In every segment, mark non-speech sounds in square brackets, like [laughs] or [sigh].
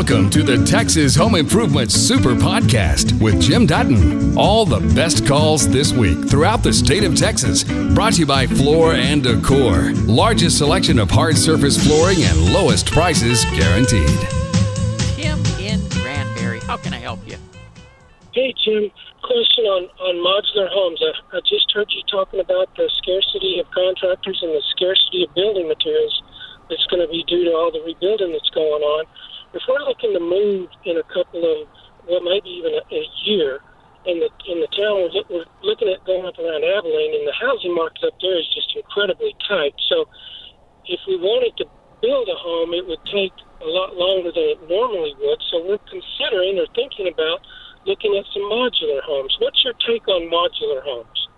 Welcome to the Texas Home Improvement Super Podcast with Jim Dutton. All the best calls this week throughout the state of Texas. Brought to you by Floor and Decor. Largest selection of hard surface flooring and lowest prices guaranteed. Tim in Granbury. How can I help you? Hey, Jim. Question on, on modular homes. I, I just heard you talking about the scarcity of contractors and the scarcity of building materials that's going to be due to all the rebuilding that's going on. If we're looking to move in a couple of, well, maybe even a, a year, in the in the town we're, we're looking at going up around Abilene, and the housing market up there is just incredibly tight. So, if we wanted to build a home, it would take a lot longer than it normally would. So, we're considering or thinking about looking at some modular homes. What's your take on modular homes?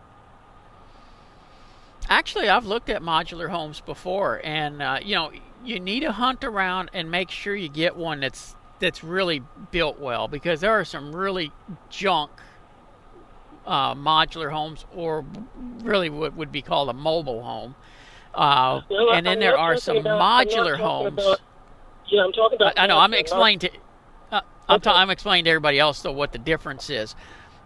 Actually, I've looked at modular homes before, and uh, you know, you need to hunt around and make sure you get one that's that's really built well, because there are some really junk uh, modular homes, or really what would be called a mobile home. Uh, and then I'm there are some about- modular homes. about- yeah, I'm talking about. I, I know. I'm explaining to. Uh, I'm, ta- I'm explaining to everybody else though what the difference is.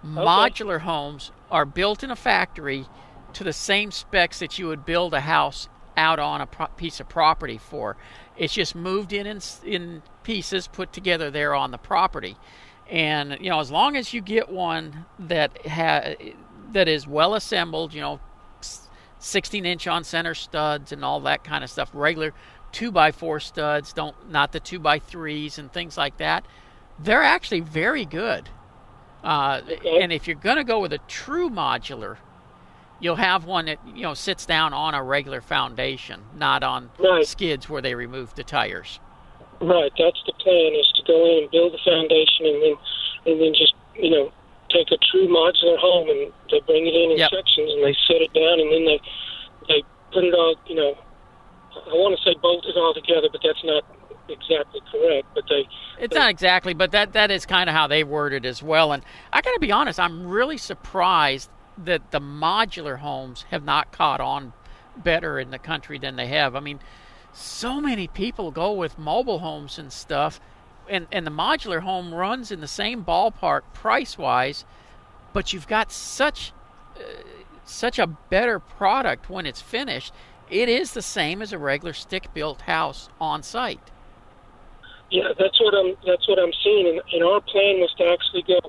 Modular homes are built in a factory to the same specs that you would build a house out on a pro- piece of property for. It's just moved in, in in pieces, put together there on the property, and you know as long as you get one that ha- that is well assembled, you know, 16 inch on center studs and all that kind of stuff, regular two by four studs, don't not the two by threes and things like that. They're actually very good. Uh, Okay. And if you're going to go with a true modular, you'll have one that you know sits down on a regular foundation, not on Right. skids where they remove the tires. Right, that's the plan is to go in and build the foundation and then and then just, you know, take a true modular home and they bring it in in Yep. sections and they set it down and then they they put it all, you know, I want to say bolt it all together, but that's not exactly correct, but they It's not exactly, but that that is kind of how they word it as well. And I got to be honest, I'm really surprised that the modular homes have not caught on better in the country than they have. I mean, so many people go with mobile homes and stuff, and and the modular home runs in the same ballpark price wise, but you've got such uh, such a better product when it's finished. It is the same as a regular stick built house on site. Yeah, that's what I'm. That's what I'm seeing, and, and our plan was to actually go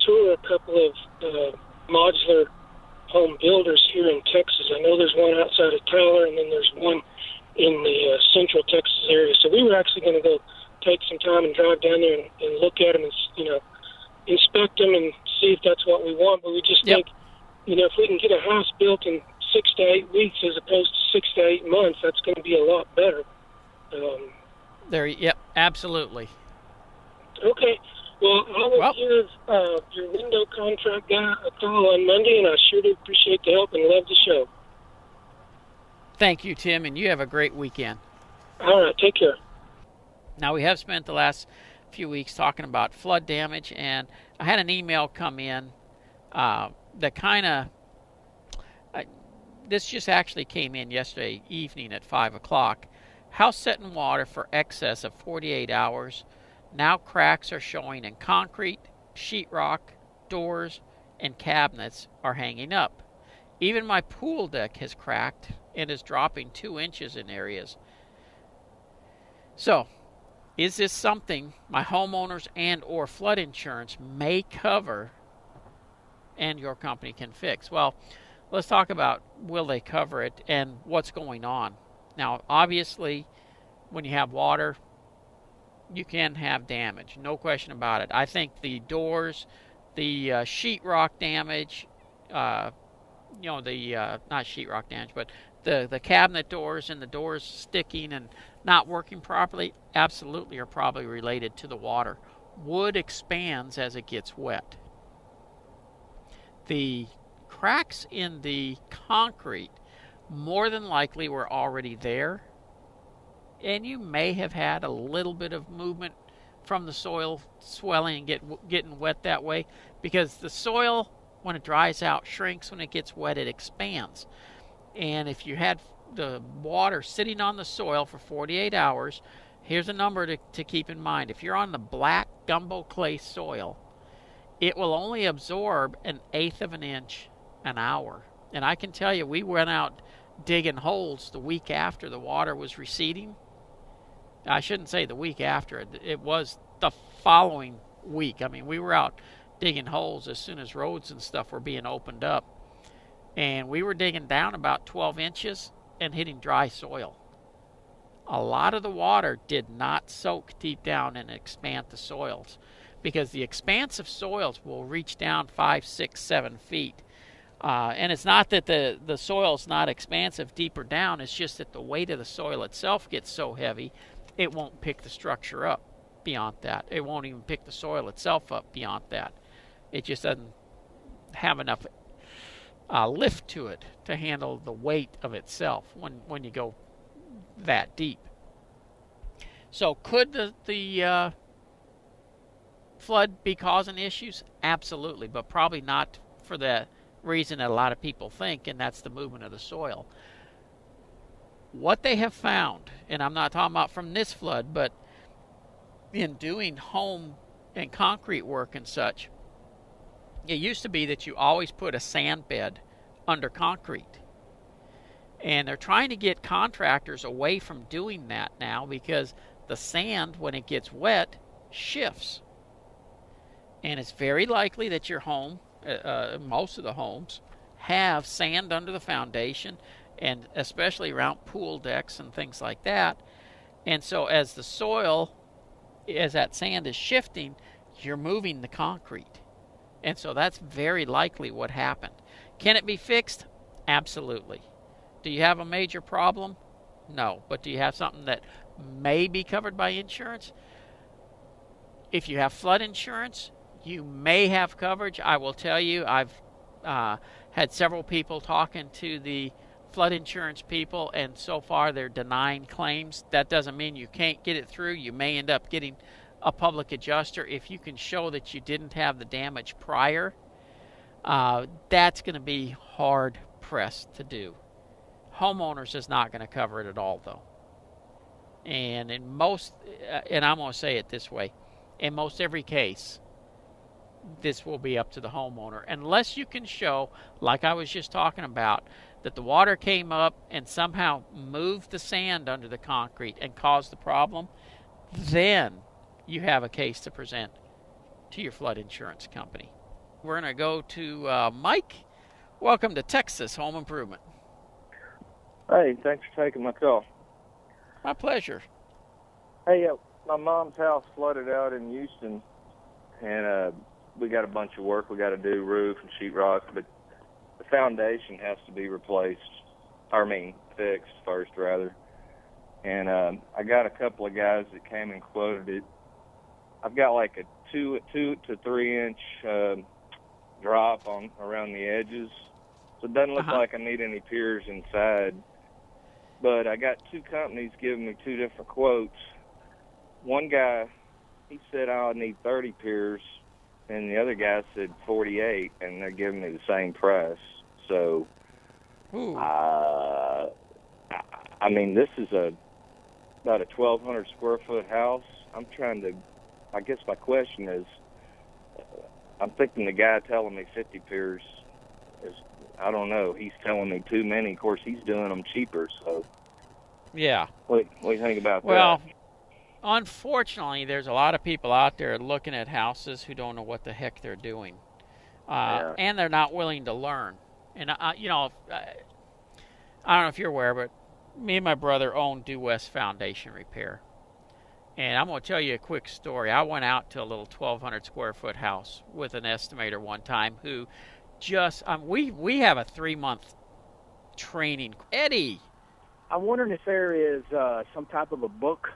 tour a couple of uh, modular home builders here in Texas. I know there's one outside of Tyler, and then there's one in the uh, central Texas area. So we were actually going to go take some time and drive down there and, and look at them and you know inspect them and see if that's what we want. But we just Yep. think, you know, if we can get a house built in six to eight weeks as opposed to six to eight months, that's going to be a lot better. Um, There, yep, absolutely. Okay. Well, I will Well- give uh, your window contract guy a call on Monday, and I sure do appreciate the help and love the show. Thank you, Tim, and you have a great weekend. All right. Take care. Now, we have spent the last few weeks talking about flood damage, and I had an email come in uh, that kind of. This just actually came in yesterday evening at 5 o'clock. House set in water for excess of 48 hours. Now cracks are showing in concrete, sheetrock, doors, and cabinets are hanging up. Even my pool deck has cracked and is dropping two inches in areas. So, is this something my homeowners and or flood insurance may cover and your company can fix? Well, let's talk about will they cover it and what's going on. Now, obviously, when you have water, you can have damage, no question about it. I think the doors, the uh, sheetrock damage, uh, you know, the uh, not sheetrock damage, but the the cabinet doors and the doors sticking and not working properly, absolutely are probably related to the water. Wood expands as it gets wet. The cracks in the concrete more than likely were already there, and you may have had a little bit of movement from the soil swelling and get, getting wet that way because the soil, when it dries out, shrinks. When it gets wet, it expands. And if you had the water sitting on the soil for 48 hours, Here's a number to, to keep in mind. If you're on the black gumbo clay soil, it will only absorb an eighth of an inch an hour. And I can tell you, we went out digging holes the week after the water was receding. I shouldn't say the week after, it it was the following week. I mean, we were out digging holes as soon as roads and stuff were being opened up. And we were digging down about 12 inches and hitting dry soil. A lot of the water did not soak deep down and expand the soils because the expansive soils will reach down five, six, seven feet. Uh, and it's not that the, the soil is not expansive deeper down, it's just that the weight of the soil itself gets so heavy it won't pick the structure up beyond that. It won't even pick the soil itself up beyond that. It just doesn't have enough uh, lift to it to handle the weight of itself when, when you go that deep. So, could the, the uh, flood be causing issues? Absolutely, but probably not for the reason that a lot of people think, and that's the movement of the soil. What they have found, and I'm not talking about from this flood, but in doing home and concrete work and such, it used to be that you always put a sand bed under concrete. And they're trying to get contractors away from doing that now because the sand, when it gets wet, shifts. And it's very likely that your home, uh, uh most of the homes, have sand under the foundation, and especially around pool decks and things like that. And so, as the soil, as that sand is shifting, you're moving the concrete. And so, that's very likely what happened. Can it be fixed? Absolutely. Do you have a major problem? No. But do you have something that may be covered by insurance? If you have flood insurance, you may have coverage. I will tell you, I've uh, had several people talking to the flood insurance people, and so far they're denying claims. That doesn't mean you can't get it through. You may end up getting a public adjuster if you can show that you didn't have the damage prior. Uh, that's going to be hard pressed to do. Homeowners is not going to cover it at all, though. And in most, uh, and I'm going to say it this way in most every case, this will be up to the homeowner. Unless you can show, like I was just talking about, that the water came up and somehow moved the sand under the concrete and caused the problem, then you have a case to present to your flood insurance company. We're going to go to uh, Mike. Welcome to Texas Home Improvement. Hey, thanks for taking my call. My pleasure. Hey, uh, my mom's house flooded out in Houston, and uh, we got a bunch of work we got to do, roof and sheetrock, but the foundation has to be replaced. I mean, fixed first, rather. And um, I got a couple of guys that came and quoted it. I've got like a two, two to three inch uh, drop on around the edges, so it doesn't look uh-huh. like I need any piers inside. But I got two companies giving me two different quotes. One guy, he said I'll need 30 piers and the other guy said 48, and they're giving me the same price. So, uh, I mean, this is a about a 1,200 square foot house. I'm trying to. I guess my question is, uh, I'm thinking the guy telling me 50 piers is. I don't know. He's telling me too many. Of course, he's doing them cheaper. So. Yeah. What, what do you think about well, that? Well, unfortunately, there's a lot of people out there looking at houses who don't know what the heck they're doing, uh, yeah. and they're not willing to learn. And uh, you know, uh, I don't know if you're aware, but me and my brother own Due West Foundation Repair, and I'm going to tell you a quick story. I went out to a little 1,200 square foot house with an estimator one time who just um, we we have a three month training. Eddie, I'm wondering if there is uh, some type of a book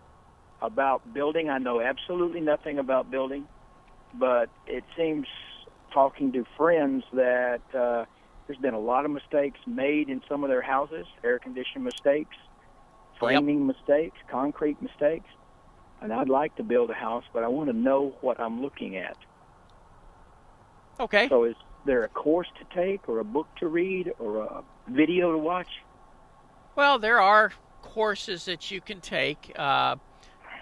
about building. I know absolutely nothing about building, but it seems talking to friends that uh, there's been a lot of mistakes made in some of their houses, air conditioning mistakes, framing yep. mistakes, concrete mistakes. And I'd like to build a house, but I want to know what I'm looking at. Okay. So is there a course to take or a book to read or a video to watch? Well, there are courses that you can take. Uh,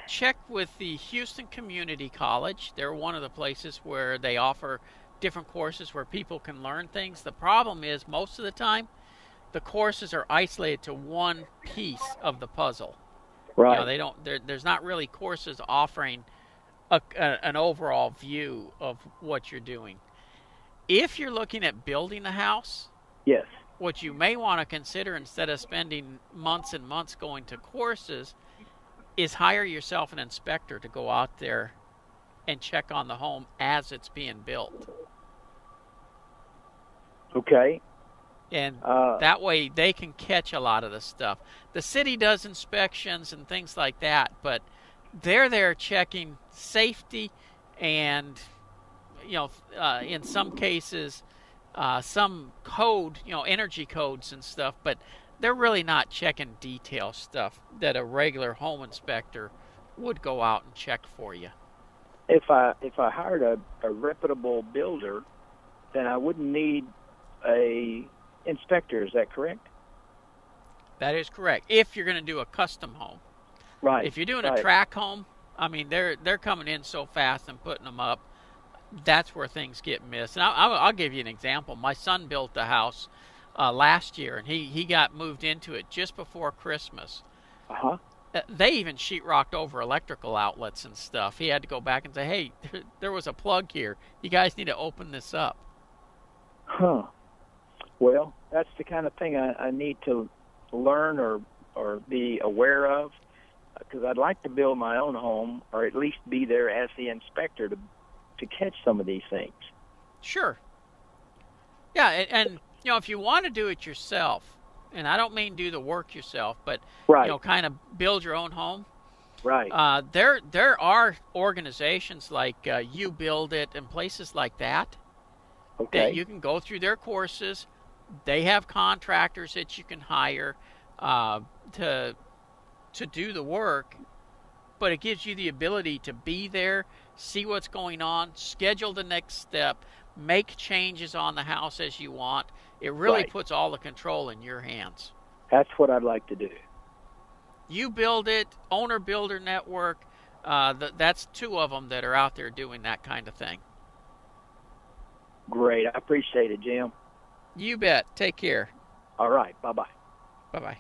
check with the Houston Community College. They're one of the places where they offer different courses where people can learn things. The problem is most of the time the courses are isolated to one piece of the puzzle. Right. You know, they don't. There's not really courses offering a, a, an overall view of what you're doing. If you're looking at building a house, yes. What you may want to consider instead of spending months and months going to courses is hire yourself an inspector to go out there and check on the home as it's being built. Okay. And Uh, that way they can catch a lot of the stuff. The city does inspections and things like that, but they're there checking safety and, you know, uh, in some cases, uh, some code, you know, energy codes and stuff, but they're really not checking detail stuff that a regular home inspector would go out and check for you. if I if I hired a, a reputable builder, then I wouldn't need a inspector. Is that correct? That is correct. If you're going to do a custom home. Right. If you're doing right. a tract home, I mean they're they're coming in so fast and putting them up. That's where things get missed. And I, I'll, I'll give you an example. My son built a house uh, last year, and he he got moved into it just before Christmas. Uh huh. Uh, They even sheetrocked over electrical outlets and stuff. He had to go back and say, "Hey, [laughs] there was a plug here. You guys need to open this up." Huh. Well, that's the kind of thing I, I need to learn or or be aware of, because I'd like to build my own home, or at least be there as the inspector to to catch some of these things. Sure. Yeah, and, and you know if you want to do it yourself, and I don't mean do the work yourself, but Right. you know kind of build your own home. right. Uh, there there are organizations like uh, UBuildIt and places like that okay. that you can go through their courses. They have contractors that you can hire uh, to to do the work, but it gives you the ability to be there, see what's going on, schedule the next step, make changes on the house as you want. It really Right. puts all the control in your hands. that's what I'd like to do. UBuildIt, owner builder network. Uh, th- that's two of them that are out there doing that kind of thing. Great. I appreciate it, Jim. You bet. Take care. All right. Bye bye. Bye bye.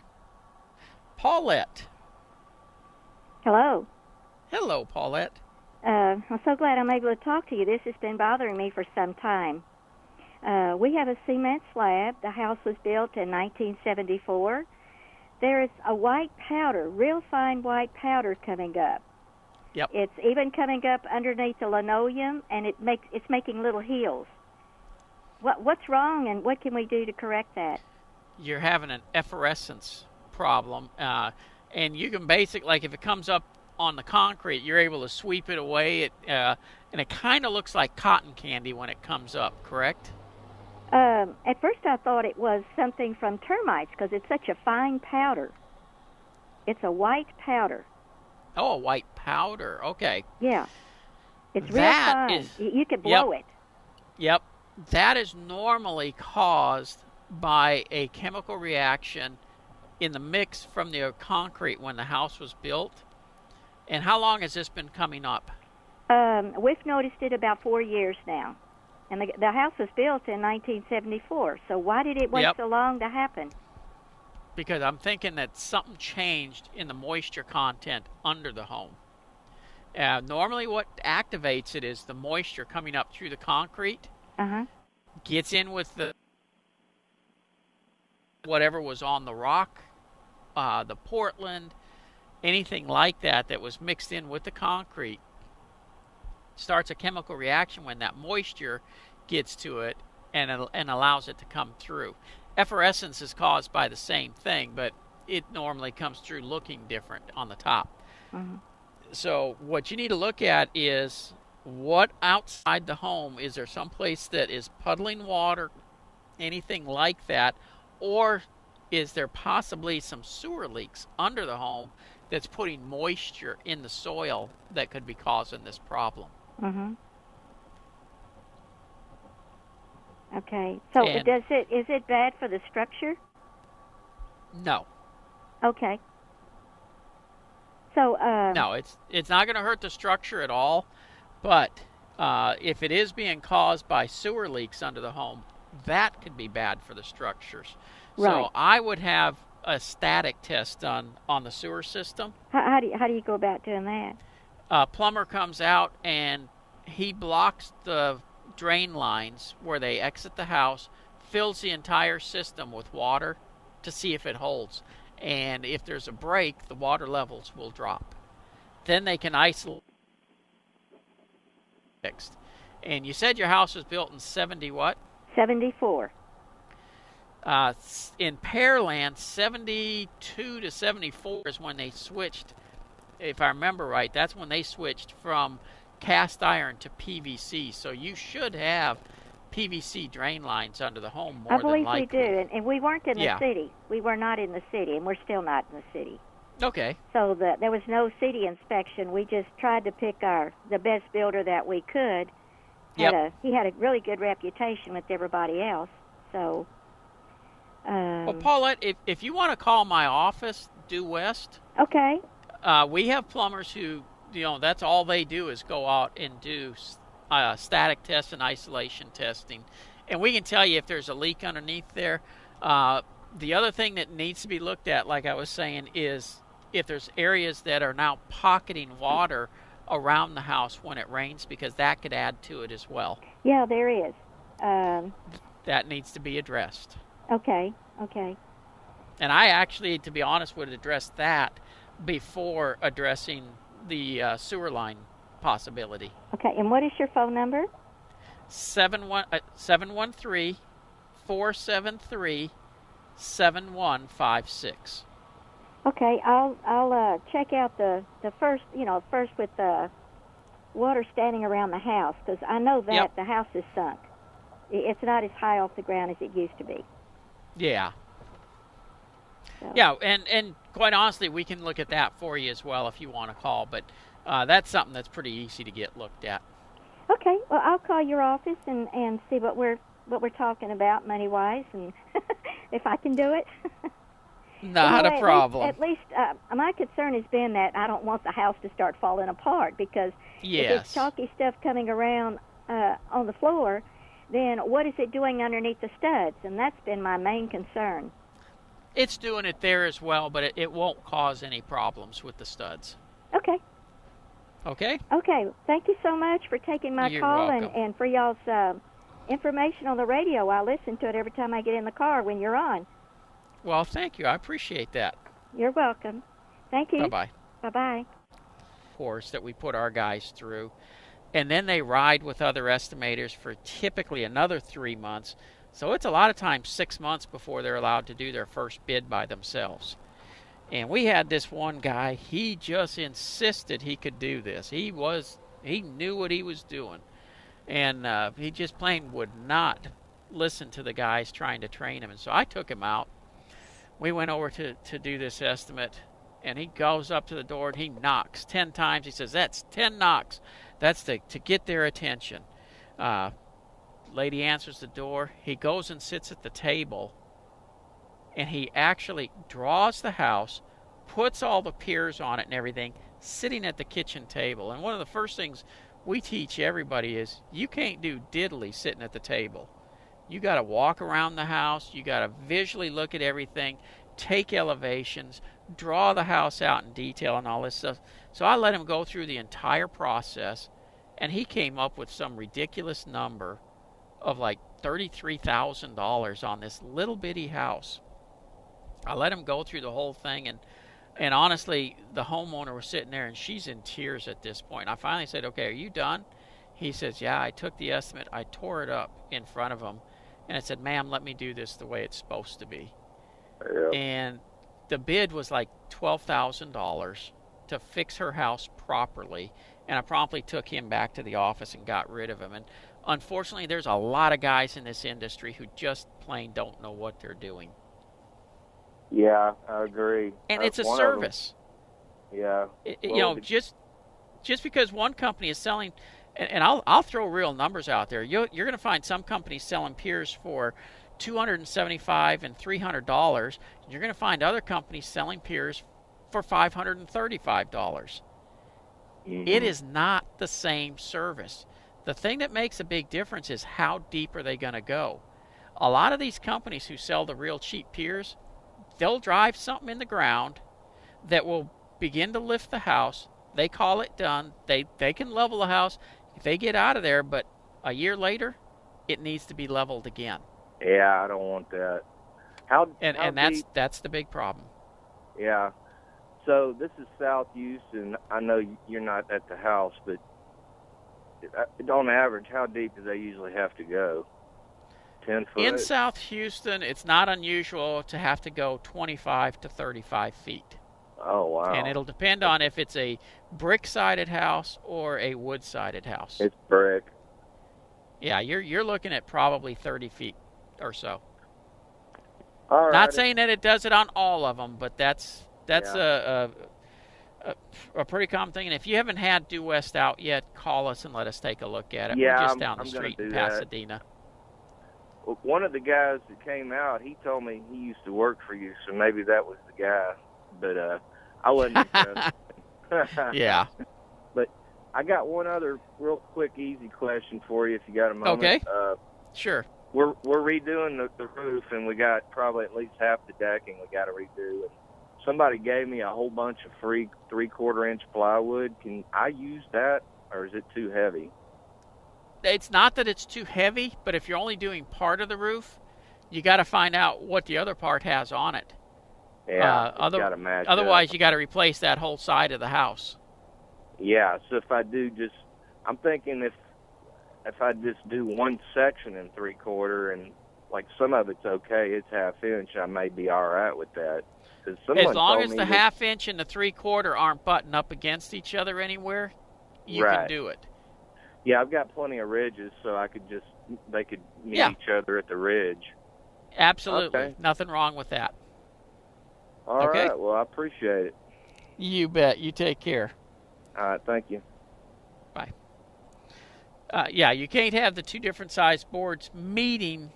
Paulette. Hello. Hello, Paulette. Uh, I'm so glad I'm able to talk to you. This has been bothering me for some time. Uh, we have a cement slab. The house was built in 1974. There is a white powder, real fine white powder coming up. Yep. It's even coming up underneath the linoleum, and it makes it's making little heels. What what's wrong, and what can we do to correct that? You're having an effervescence problem, uh, and you can basic like if it comes up on the concrete, you're able to sweep it away. It uh, and it kind of looks like cotton candy when it comes up. Correct? Um, at first, I thought it was something from termites because it's such a fine powder. It's a white powder. Oh, a white powder. Okay. Yeah. It's real That fine. is- you could blow it. Yep. That is normally caused by a chemical reaction in the mix from the concrete when the house was built. And how long has this been coming up? Um, we've noticed it about four years now. And the, the house was built in 1974. So why did it wait Yep. so long to happen? Because I'm thinking that something changed in the moisture content under the home. Uh, normally, what activates it is the moisture coming up through the concrete, Uh huh. gets in with the whatever was on the rock, uh, the Portland, anything like that that was mixed in with the concrete, starts a chemical reaction when that moisture gets to it and, and allows it to come through. Effervescence is caused by the same thing, but it normally comes through looking different on the top. Mhm. So, what you need to look at is what outside the home is there someplace that is puddling water, anything like that, or is there possibly some sewer leaks under the home that's putting moisture in the soil that could be causing this problem? Mm-hmm. Okay. So And- does it is it bad for the structure? No. Okay. So uh, No, it's it's not going to hurt the structure at all, but uh, if it is being caused by sewer leaks under the home, that could be bad for the structures. Right. So I would have a static test done on the sewer system. how, how do you, how do you go about doing that? A plumber comes out and he blocks the drain lines where they exit the house, fills the entire system with water to see if it holds. And if there's a break, the water levels will drop. Then they can isolate fixed. And you said your house was built in 70 what? 74. Uh, in Pearland, 72 to 74 is when they switched. If I remember right, that's when they switched from cast iron to PVC. So you should have PVC drain lines under the home more I believe we do, and, and we weren't in the city. We were not in the city, and we're still not in the city. Okay. So the, there was no city inspection. We just tried to pick our the best builder that we could. Yep. Had a, he had a really good reputation with everybody else. So. Um, Well, Paulette, if, if you want to call my office, due west, okay. Uh, we have plumbers who, you know, that's all they do is go out and do uh, static test and isolation testing. And we can tell you if there's a leak underneath there. Uh, the other thing that needs to be looked at, like I was saying, is if there's areas that are now pocketing water around the house when it rains, because that could add to it as well. Yeah, there is. Um, That needs to be addressed. okay. Okay. And I actually, to be honest, would address that before addressing the uh, sewer line possibility. Okay. And what is your phone number? Seven one uh, seven one three four seven three seven one five six. Okay, I'll I'll uh, check out the the first you know first with the water standing around the house because I know that Yep. the house is sunk. It's not as high off the ground as it used to be. Yeah. So. Yeah, and and quite honestly, we can look at that for you as well if you want to call. But uh, that's something that's pretty easy to get looked at. Okay, well I'll call your office and and see what we're what we're talking about money wise and [laughs] if I can do it. [laughs] Not Well, a problem. At least, at least uh, my concern has been that I don't want the house to start falling apart because if yes. it's chalky stuff coming around uh, on the floor, then what is it doing underneath the studs? And that's been my main concern. It's doing it there as well, but it, it won't cause any problems with the studs. Okay. Okay? Okay. Thank you so much for taking my You're call and, and for y'all's uh, information on the radio. I listen to it every time I get in the car when you're on. Well, thank you. I appreciate that. You're welcome. Thank you. Bye bye. Bye bye. course that we put our guys through. And then they ride with other estimators for typically another three months. So it's a lot of times six months before they're allowed to do their first bid by themselves. And we had this one guy, he just insisted he could do this. He was, he knew what he was doing. And uh, he just plain would not listen to the guys trying to train him. And so I took him out. We went over to, to do this estimate and he goes up to the door and he knocks 10 times. He says, That's 10 knocks. That's to, to get their attention. Uh, lady answers the door. He goes and sits at the table and he actually draws the house, puts all the piers on it and everything, sitting at the kitchen table. And one of the first things we teach everybody is you can't do diddly sitting at the table. You got to walk around the house, you got to visually look at everything, take elevations, draw the house out in detail and all this stuff. So I let him go through the entire process and he came up with some ridiculous number of like $33,000 on this little bitty house. I let him go through the whole thing and and honestly, the homeowner was sitting there and she's in tears at this point. I finally said, "Okay, are you done?" He says, "Yeah, I took the estimate, I tore it up in front of him, and I said, "Ma'am, let me do this the way it's supposed to be." Yeah. and the bid was like twelve thousand dollars to fix her house properly. And I promptly took him back to the office and got rid of him. And unfortunately, there's a lot of guys in this industry who just plain don't know what they're doing. Yeah, I agree. And That's it's a one of them. service. Yeah. It- it- you know, just just because one company is selling, and, and I'll I'll throw real numbers out there. You're you're going to find some companies selling piers for two hundred and seventy five and three hundred dollars. You're going to find other companies selling piers for $535. dollars Mhm. It is not the same service. The thing that makes a big difference is how deep are they going to go. A lot of these companies who sell the real cheap piers, they'll drive something in the ground that will begin to lift the house. They call it done. They they can level the house. They get out of there, but a year later, it needs to be leveled again. Yeah, I don't want that. How And how and that's that's the big problem. Yeah. So this is South Houston. I know you're not at the house, but uh, on average, how deep do they usually have to go? Ten foot. In South Houston, it's not unusual to have to go 25 to 35 feet. oh wow. And it'll depend on if it's a brick sided house or a wood sided house. it's brick. yeah, you're you're looking at probably 30 feet or so. All right. Not saying that it does it on all of them, but that's that's Yeah. a, a a pretty common thing. And if you haven't had Due West out yet, call us and let us take a look at it. Yeah, We're just I'm- down the I'm street in do that. Pasadena. Well, One of the guys that came out, he told me he used to work for you, so maybe that was the guy. But uh, I wasn't. [laughs] [laughs] Yeah. But I got one other real quick, easy question for you, if you got a moment. Okay. Uh, Sure. we're we're redoing the, the roof, and we got probably at least half the decking we got to redo. And somebody gave me a whole bunch of free three quarter inch plywood. Can I use that, or is it too heavy? it's not that it's too heavy, but if you're only doing part of the roof, you got to find out what the other part has on it. Yeah, Uh, other- got to match. Otherwise, up. you got to replace that whole side of the house. yeah. So if I do just, I'm thinking if if I just do one section in three quarter, and like some of it's okay, it's half inch, I may be all right with that. As long as the that- half inch and the three quarter aren't buttoned up against each other anywhere, you Right. can do it. Yeah, I've got plenty of ridges, so I could just they could meet Yeah. each other at the ridge. Absolutely. Okay. Nothing wrong with that. All right. Okay. Well, I appreciate it. You bet. You take care. All right. Thank you. Bye. Uh, yeah, you can't have the two different size boards meeting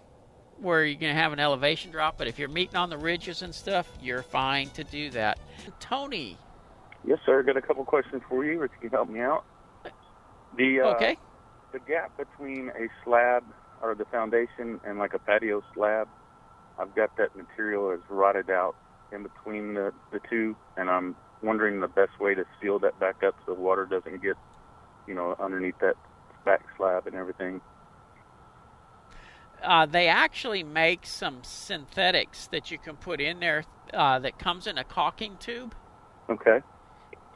where you're going to have an elevation drop, but if you're meeting on the ridges and stuff, you're fine to do that. Tony, Yes, sir. Got a couple questions for you, if you can help me out. The uh, okay? the gap between a slab or the foundation and like a patio slab, I've got that material is rotted out in between the the two, and I'm wondering the best way to seal that back up so the water doesn't get, you know, underneath that back slab and everything. Uh, they actually make some synthetics that you can put in there uh, that comes in a caulking tube, Okay.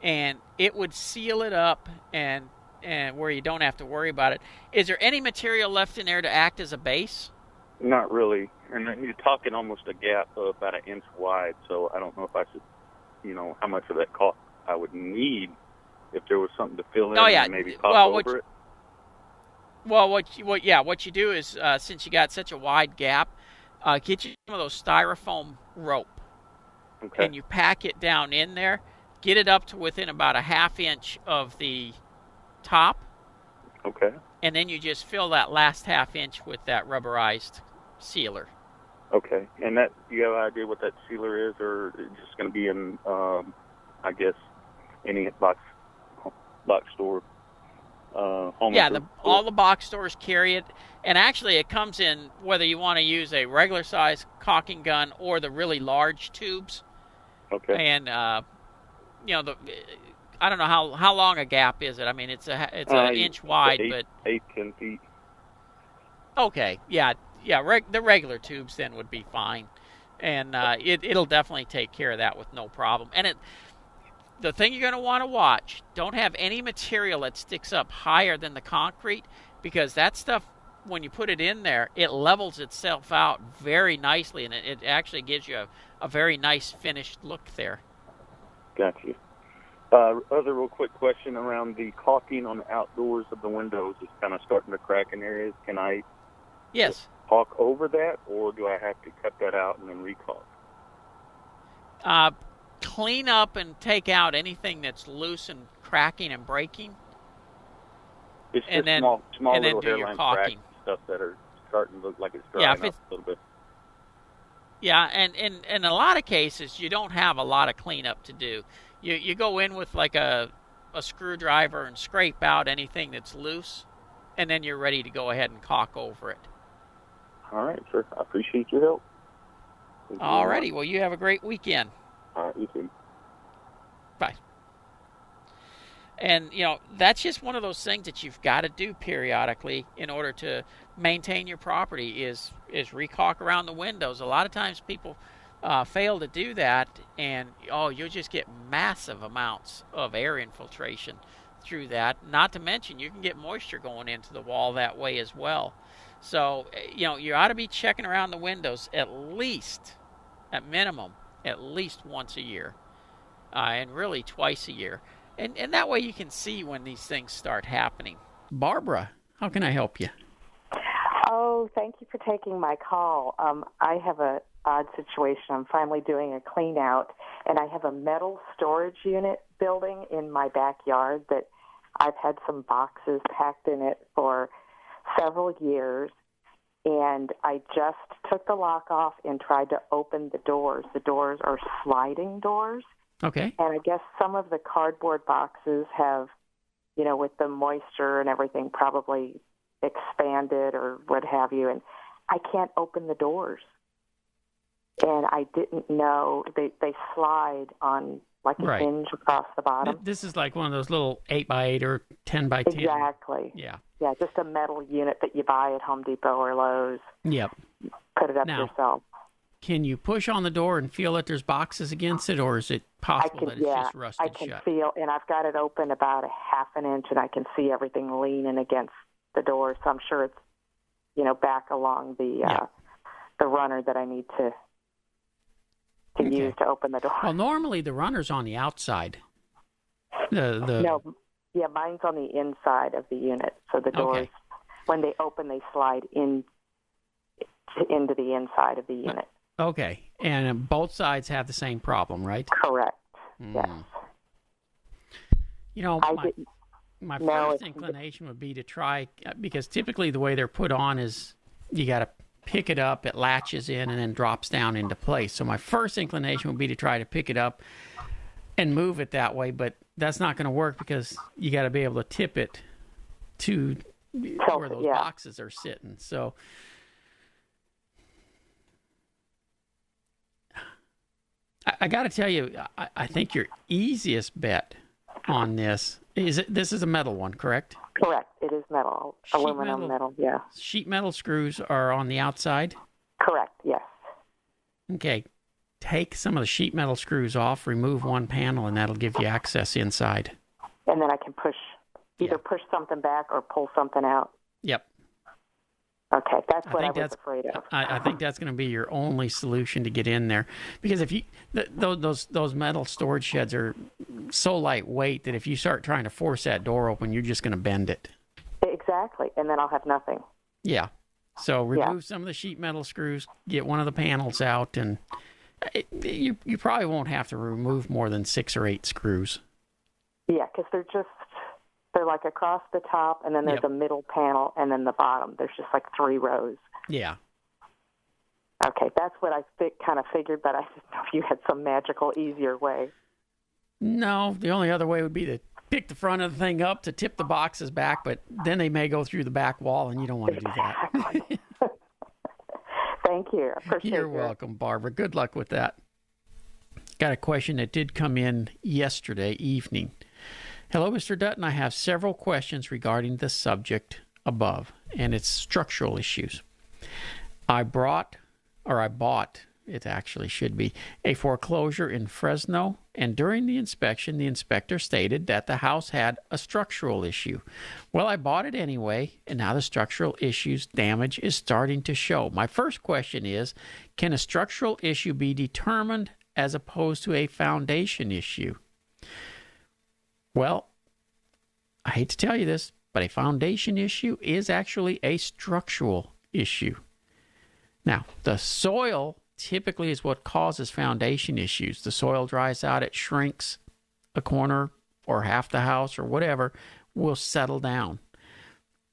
and it would seal it up and and where you don't have to worry about it. Is there any material left in there to act as a base? Not really. And you're talking almost a gap of about an inch wide, so I don't know if I should, you know, how much of that caulk I would need if there was something to fill in Oh, yeah. and maybe pop Well, over what it. Well, what you, what yeah, what you do is uh, since you got such a wide gap, uh, get you some of those styrofoam rope, Okay. and you pack it down in there. Get it up to within about a half inch of the top, okay. and then you just fill that last half inch with that rubberized sealer. Okay. And that do you have an idea what that sealer is, or it's just going to be in, um, I guess, any box box store, uh, home. Yeah, the, all the box stores carry it, and actually it comes in whether you want to use a regular size caulking gun or the really large tubes. Okay. and uh, you know the I don't know how how long a gap is it. I mean, it's a it's Uh, an inch wide, eight, but eight ten feet. okay, yeah, yeah. Reg, the regular tubes then would be fine, and uh, it it'll definitely take care of that with no problem. And it the thing you're going to want to watch don't have any material that sticks up higher than the concrete because that stuff when you put it in there it levels itself out very nicely and it, it actually gives you a, a very nice finished look there Got you. Uh, other real quick question around the caulking on the outdoors of the windows is kind of starting to crack in areas. Can I yes caulk over that, or do I have to cut that out and then recaulk? uh, clean up and take out anything that's loose and cracking and breaking. It's And just then- small, small and then little do your hairline cracks stuff that are starting to look like it's Yeah, drying if up a little bit. Yeah, and in in a lot of cases, you don't have a lot of cleanup to do. You you go in with like a a screwdriver and scrape out anything that's loose, and then you're ready to go ahead and caulk over it. All right, sir. I appreciate your help. Very Alrighty, well you have a great weekend. Bye. And you know that's just one of those things that you've got to do periodically in order to maintain your property. Is is recaulk around the windows. A lot of times people uh, fail to do that, and oh, you'll just get massive amounts of air infiltration through that. Not to mention you can get moisture going into the wall that way as well. So eh, you know you ought to be checking around the windows at least, at minimum, at least once a year uh, and really twice a year. And, and that way you can see when these things start happening. Barbara, how can I help you? Oh, thank you for taking my call. Um, I have a odd situation. I'm finally doing a clean out, and I have a metal storage unit building in my backyard that I've had some boxes packed in it for several years. And I just took the lock off and tried to open the doors. The doors are sliding doors. Okay. And I guess some of the cardboard boxes have, you know, with the moisture and everything, probably expanded or what have you. And I can't open the doors. And I didn't know they they slide on like a Right. hinge across the bottom. This is like one of those little 8 by 8 or 10 by 10. Exactly. Yeah. Yeah, just a metal unit that you buy at Home Depot or Lowe's. Yep. Put it up Now, yourself. Can you push on the door and feel that there's boxes against it, or is it possible can, that it's yeah, just rusted shut? I can shut? feel, and I've got it open about a half an inch, and I can see everything leaning against the door. So I'm sure it's, you know, back along the uh, Yeah. the runner that I need to to Okay. use to open the door. Well, normally the runner's on the outside. The the no, yeah, mine's on the inside of the unit, so the doors, Okay. when they open, they slide in into the inside of the unit. Okay. And both sides have the same problem, right? Correct. Yes. Mm. You know, I my, didn't. my No, first it's- inclination would be to try uh, because typically the way they're put on is you got to pick it up, it latches in, and then drops down into place. So my first inclination would be to try to pick it up and move it that way, but that's not going to work because you got to be able to tip it to where those yeah. boxes are sitting. So. I, I got to tell you, I, I think your easiest bet on this is it, this is a metal one, correct? Correct. It is metal, Sheet aluminum metal. metal. Yeah. Sheet metal screws are on the outside. Correct. Yes. Okay. Take some of the sheet metal screws off, remove one panel, and that'll give you access inside. And then I can push either Yeah. push something back or pull something out. Yep. Okay, that's I what I, think was that's afraid of. I, I think that's going to be your only solution to get in there, because if you th- those those metal storage sheds are so lightweight that if you start trying to force that door open, you're just going to bend it. Exactly, and then I'll have nothing. Yeah. So Yeah. remove some of the sheet metal screws, get one of the panels out, and it, you you probably won't have to remove more than six or eight screws. Yeah, because they're just they're like across the top, and then there's Yep. a middle panel, and then the bottom. There's just like three rows. Yeah. Okay, that's what I fi- kind of figured, but I didn't know if you had some magical, easier way. No, the only other way would be to pick the front of the thing up to tip the boxes back, but then they may go through the back wall, and you don't want to do that. [laughs] Thank you. Appreciate You're your- welcome, Barbara. Good luck with that. Got a question that did come in yesterday evening. Hello, Mr. Dutton. I have several questions regarding the subject above, and it's structural issues. I brought, or I bought, it actually should be, a foreclosure in Fresno, and during the inspection, the inspector stated that the house had a structural issue. Well, I bought it anyway, and now the structural issues damage is starting to show. My first question is Can a structural issue be determined as opposed to a foundation issue? Well, I hate to tell you this, but a foundation issue is actually a structural issue. Now, the soil typically is what causes foundation issues. The soil dries out, it shrinks a corner or half the house or whatever, will settle down.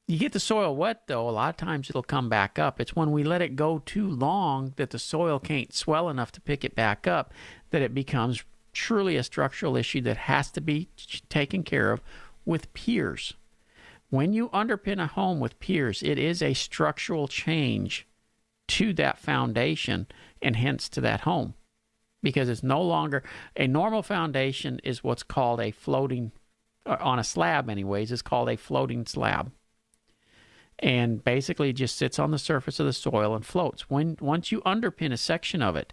You get the soil wet, though, a lot of times it'll come back up. It's when we let it go too long that the soil can't swell enough to pick it back up that it becomes truly a structural issue that has to be taken care of with piers. When you underpin a home with piers, it is a structural change to that foundation and hence to that home because it's no longer a normal foundation is what's called a floating uh, on a slab anyways is called a floating slab and basically just sits on the surface of the soil and floats. When once you underpin a section of it,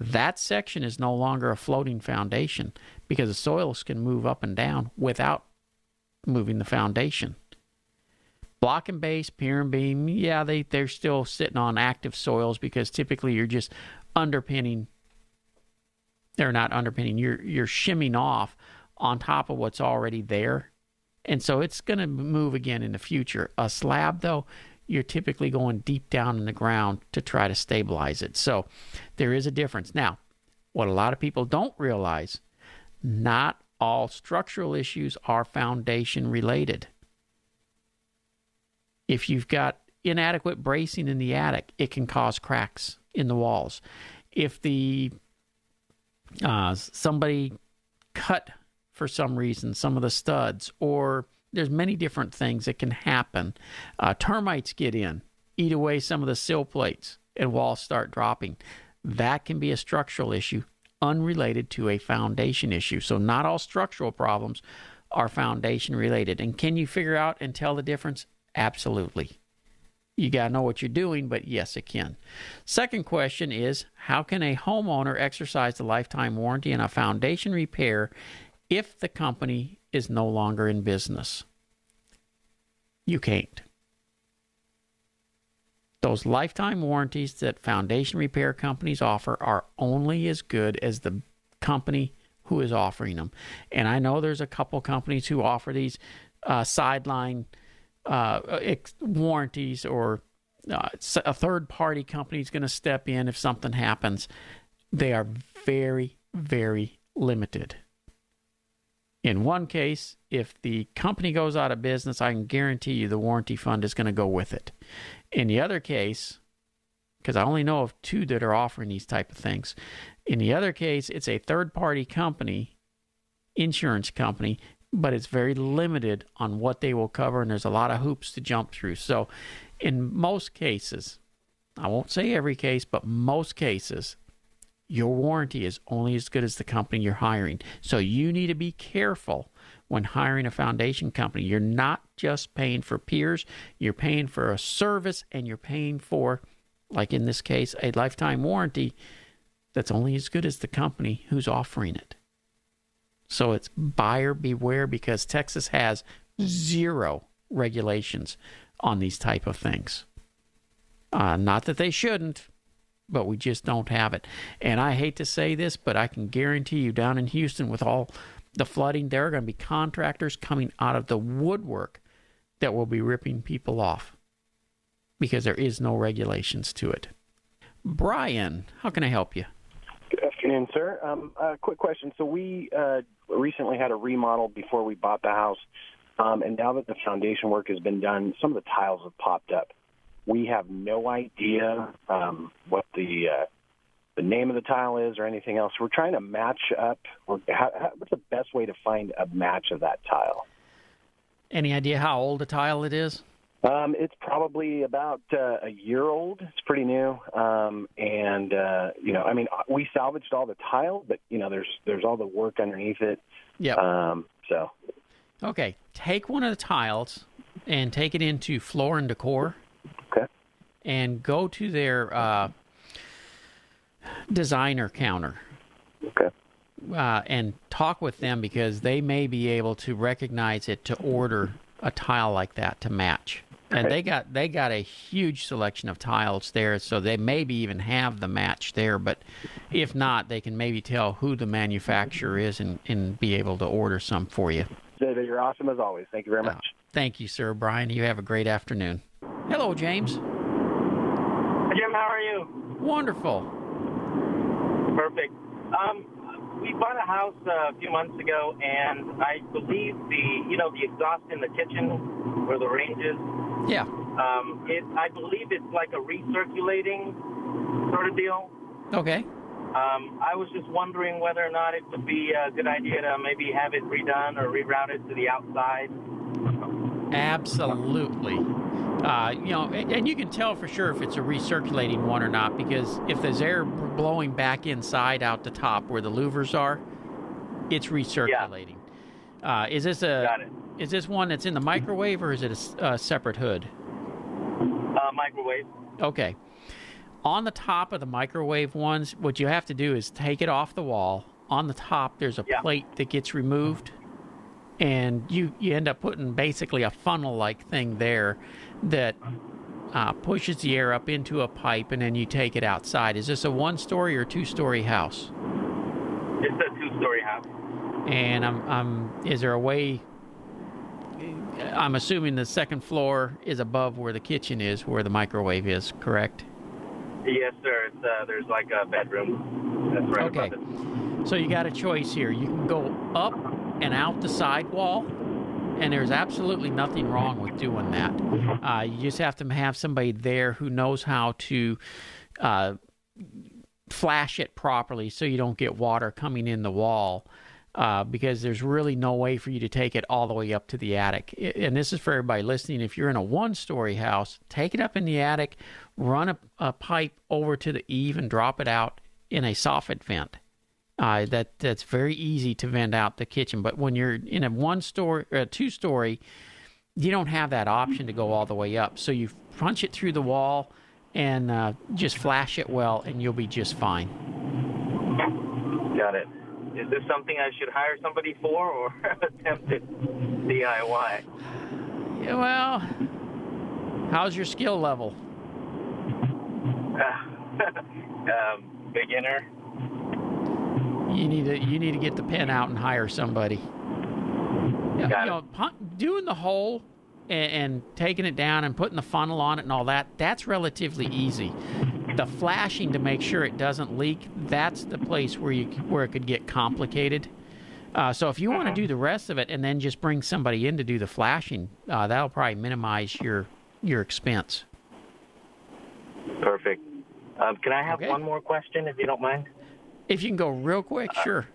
that section is no longer a floating foundation because the soils can move up and down without moving the foundation. Block and base, pier and beam, yeah, they, they're still sitting on active soils because typically you're just underpinning they're not underpinning, you're you're shimming off on top of what's already there and so it's going to move again in the future. A slab, though, you're typically going deep down in the ground to try to stabilize it. So there is a difference. Now, what a lot of people don't realize, not all structural issues are foundation related. If you've got inadequate bracing in the attic, it can cause cracks in the walls. If the uh, somebody cut for some reason, some of the studs, or there's many different things that can happen. Uh, termites get in, eat away some of the sill plates, and walls start dropping. That can be a structural issue unrelated to a foundation issue. So, not all structural problems are foundation related. And can you figure out and tell the difference? Absolutely. You got to know what you're doing, but yes, it can. Second question is How can a homeowner exercise the lifetime warranty on a foundation repair if the company is no longer in business. You can't. Those lifetime warranties that foundation repair companies offer are only as good as the company who is offering them. And I know there's a couple companies who offer these uh, sideline uh, ex- warranties, or uh, a third party company is going to step in if something happens. They are very, very limited. In one case, if the company goes out of business, I can guarantee you the warranty fund is going to go with it. In the other case, because I only know of two that are offering these type of things. In the other case, it's a third party company, insurance company, but it's very limited on what they will cover, and there's a lot of hoops to jump through. So, in most cases, I won't say every case, but most cases, your warranty is only as good as the company you're hiring. So you need to be careful when hiring a foundation company. You're not just paying for piers, you're paying for a service and you're paying for, like in this case, a lifetime warranty that's only as good as the company who's offering it. So it's buyer beware because Texas has zero regulations on these type of things. Uh, not that they shouldn't, but we just don't have it. And I hate to say this, but I can guarantee you down in Houston with all the flooding, there are going to be contractors coming out of the woodwork that will be ripping people off because there is no regulations to it. Brian, how can I help you? Good afternoon, sir. Um, quick question. So we uh, recently had a remodel before we bought the house, um, and now that the foundation work has been done, some of the tiles have popped up. We have no idea um, what the uh, the name of the tile is or anything else. We're trying to match up. How, how, what's the best way to find a match of that tile? Any idea how old a tile it is? Um, it's probably about uh, a year old. It's pretty new, um, and uh, you know, I mean, we salvaged all the tile, but you know, there's there's all the work underneath it. Yeah. Um, so. Okay, take one of the tiles and take it into Floor and Decor and go to their uh, designer counter. Okay. Uh, and talk with them because they may be able to recognize it to order a tile like that to match. And okay. they got they got a huge selection of tiles there, so they maybe even have the match there. But if not, they can maybe tell who the manufacturer is and, and be able to order some for you. David, you're awesome as always. Thank you very much. Uh, thank you, sir. Brian, you have a great afternoon. Hello, James. Jim, how are you? Wonderful. Perfect. Um, we bought a house uh, a few months ago, and I believe the you know the exhaust in the kitchen where the range is Yeah. Um, it, I believe it's like a recirculating sort of deal. Okay. Um, I was just wondering whether or not it would be a good idea to maybe have it redone or rerouted to the outside. Absolutely. Uh, you know, and, and you can tell for sure if it's a recirculating one or not because if there's air blowing back inside out the top where the louvers are, it's recirculating. Uh, is this a is this one that's in the microwave or is it a separate hood? Uh, microwave. Okay. On the top of the microwave ones, what you have to do is take it off the wall. On the top, there's a Yeah. plate that gets removed, and you you end up putting basically a funnel-like thing there that uh, pushes the air up into a pipe, and then you take it outside. Is this a one-story or two-story house? It's a two-story house. And I'm, I'm is there a way? I'm assuming the second floor is above where the kitchen is, where the microwave is. Correct. Yes, sir. It's, uh, there's like a bedroom. That's right Okay. above it. So you got a choice here. You can go up and out the side wall, and there's absolutely nothing wrong with doing that. Uh, you just have to have somebody there who knows how to uh, flash it properly so you don't get water coming in the wall. Uh, because there's really no way for you to take it all the way up to the attic. And this is for everybody listening. If you're in a one story house, take it up in the attic, run a, a pipe over to the eave, and drop it out in a soffit vent. Uh, that that's very easy to vent out the kitchen. But when you're in a one story, or a two story, you don't have that option to go all the way up. So you punch it through the wall and uh, just flash it well, and you'll be just fine. Got it. Is this something I should hire somebody for or [laughs] attempt it DIY? Yeah, well, how's your skill level? [laughs] um, beginner. You need to you need to get the pen out and hire somebody. You know, doing the hole and, and taking it down and putting the funnel on it and all that, that's relatively easy. The flashing to make sure it doesn't leak, that's the place where you where it could get complicated. Uh, so if you want to do the rest of it and then just bring somebody in to do the flashing, uh, that'll probably minimize your your expense. Perfect. Um, can I have Okay. one more question, if you don't mind? If you can go real quick, sure.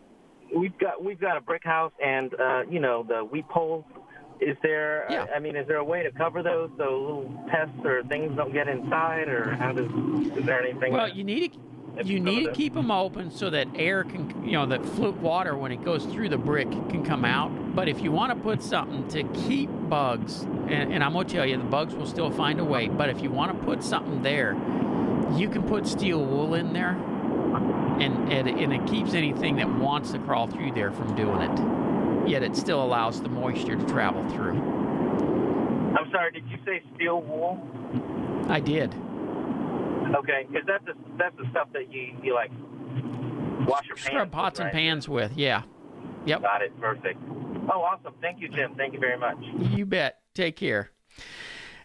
We've got we've got a brick house, and uh, you know the weep holes. Is there? Yeah. I mean, is there a way to cover those so little pests or things don't get inside, or how does? Is there anything? Well, that- you need to you need to keep them open so that air can, you know, that fluid water when it goes through the brick can come out. But if you want to put something to keep bugs, and, and I'm gonna tell you, the bugs will still find a way. But if you want to put something there, you can put steel wool in there, and and, and it keeps anything that wants to crawl through there from doing it. Yet it still allows the moisture to travel through. I'm sorry. Did you say steel wool? I did. Okay, because that's the that's the stuff that you you like wash your pans. Scrub with, pots and right? pans with, yeah. Yep. Got it. Perfect. Oh, awesome. Thank you, Jim. Thank you very much. You bet. Take care.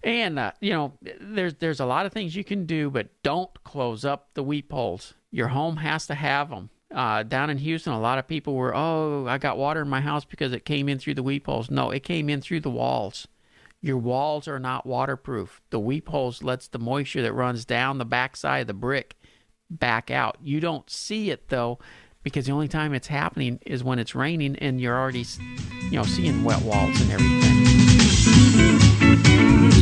And uh, you know, there's there's a lot of things you can do, but don't close up the weep holes. Your home has to have them. Uh, down in Houston, a lot of people were, oh, I got water in my house because it came in through the weep holes. No, it came in through the walls. Your walls are not waterproof. The weep holes lets the moisture that runs down the backside of the brick back out. You don't see it though, because the only time it's happening is when it's raining and you're already, you know, seeing wet walls and everything.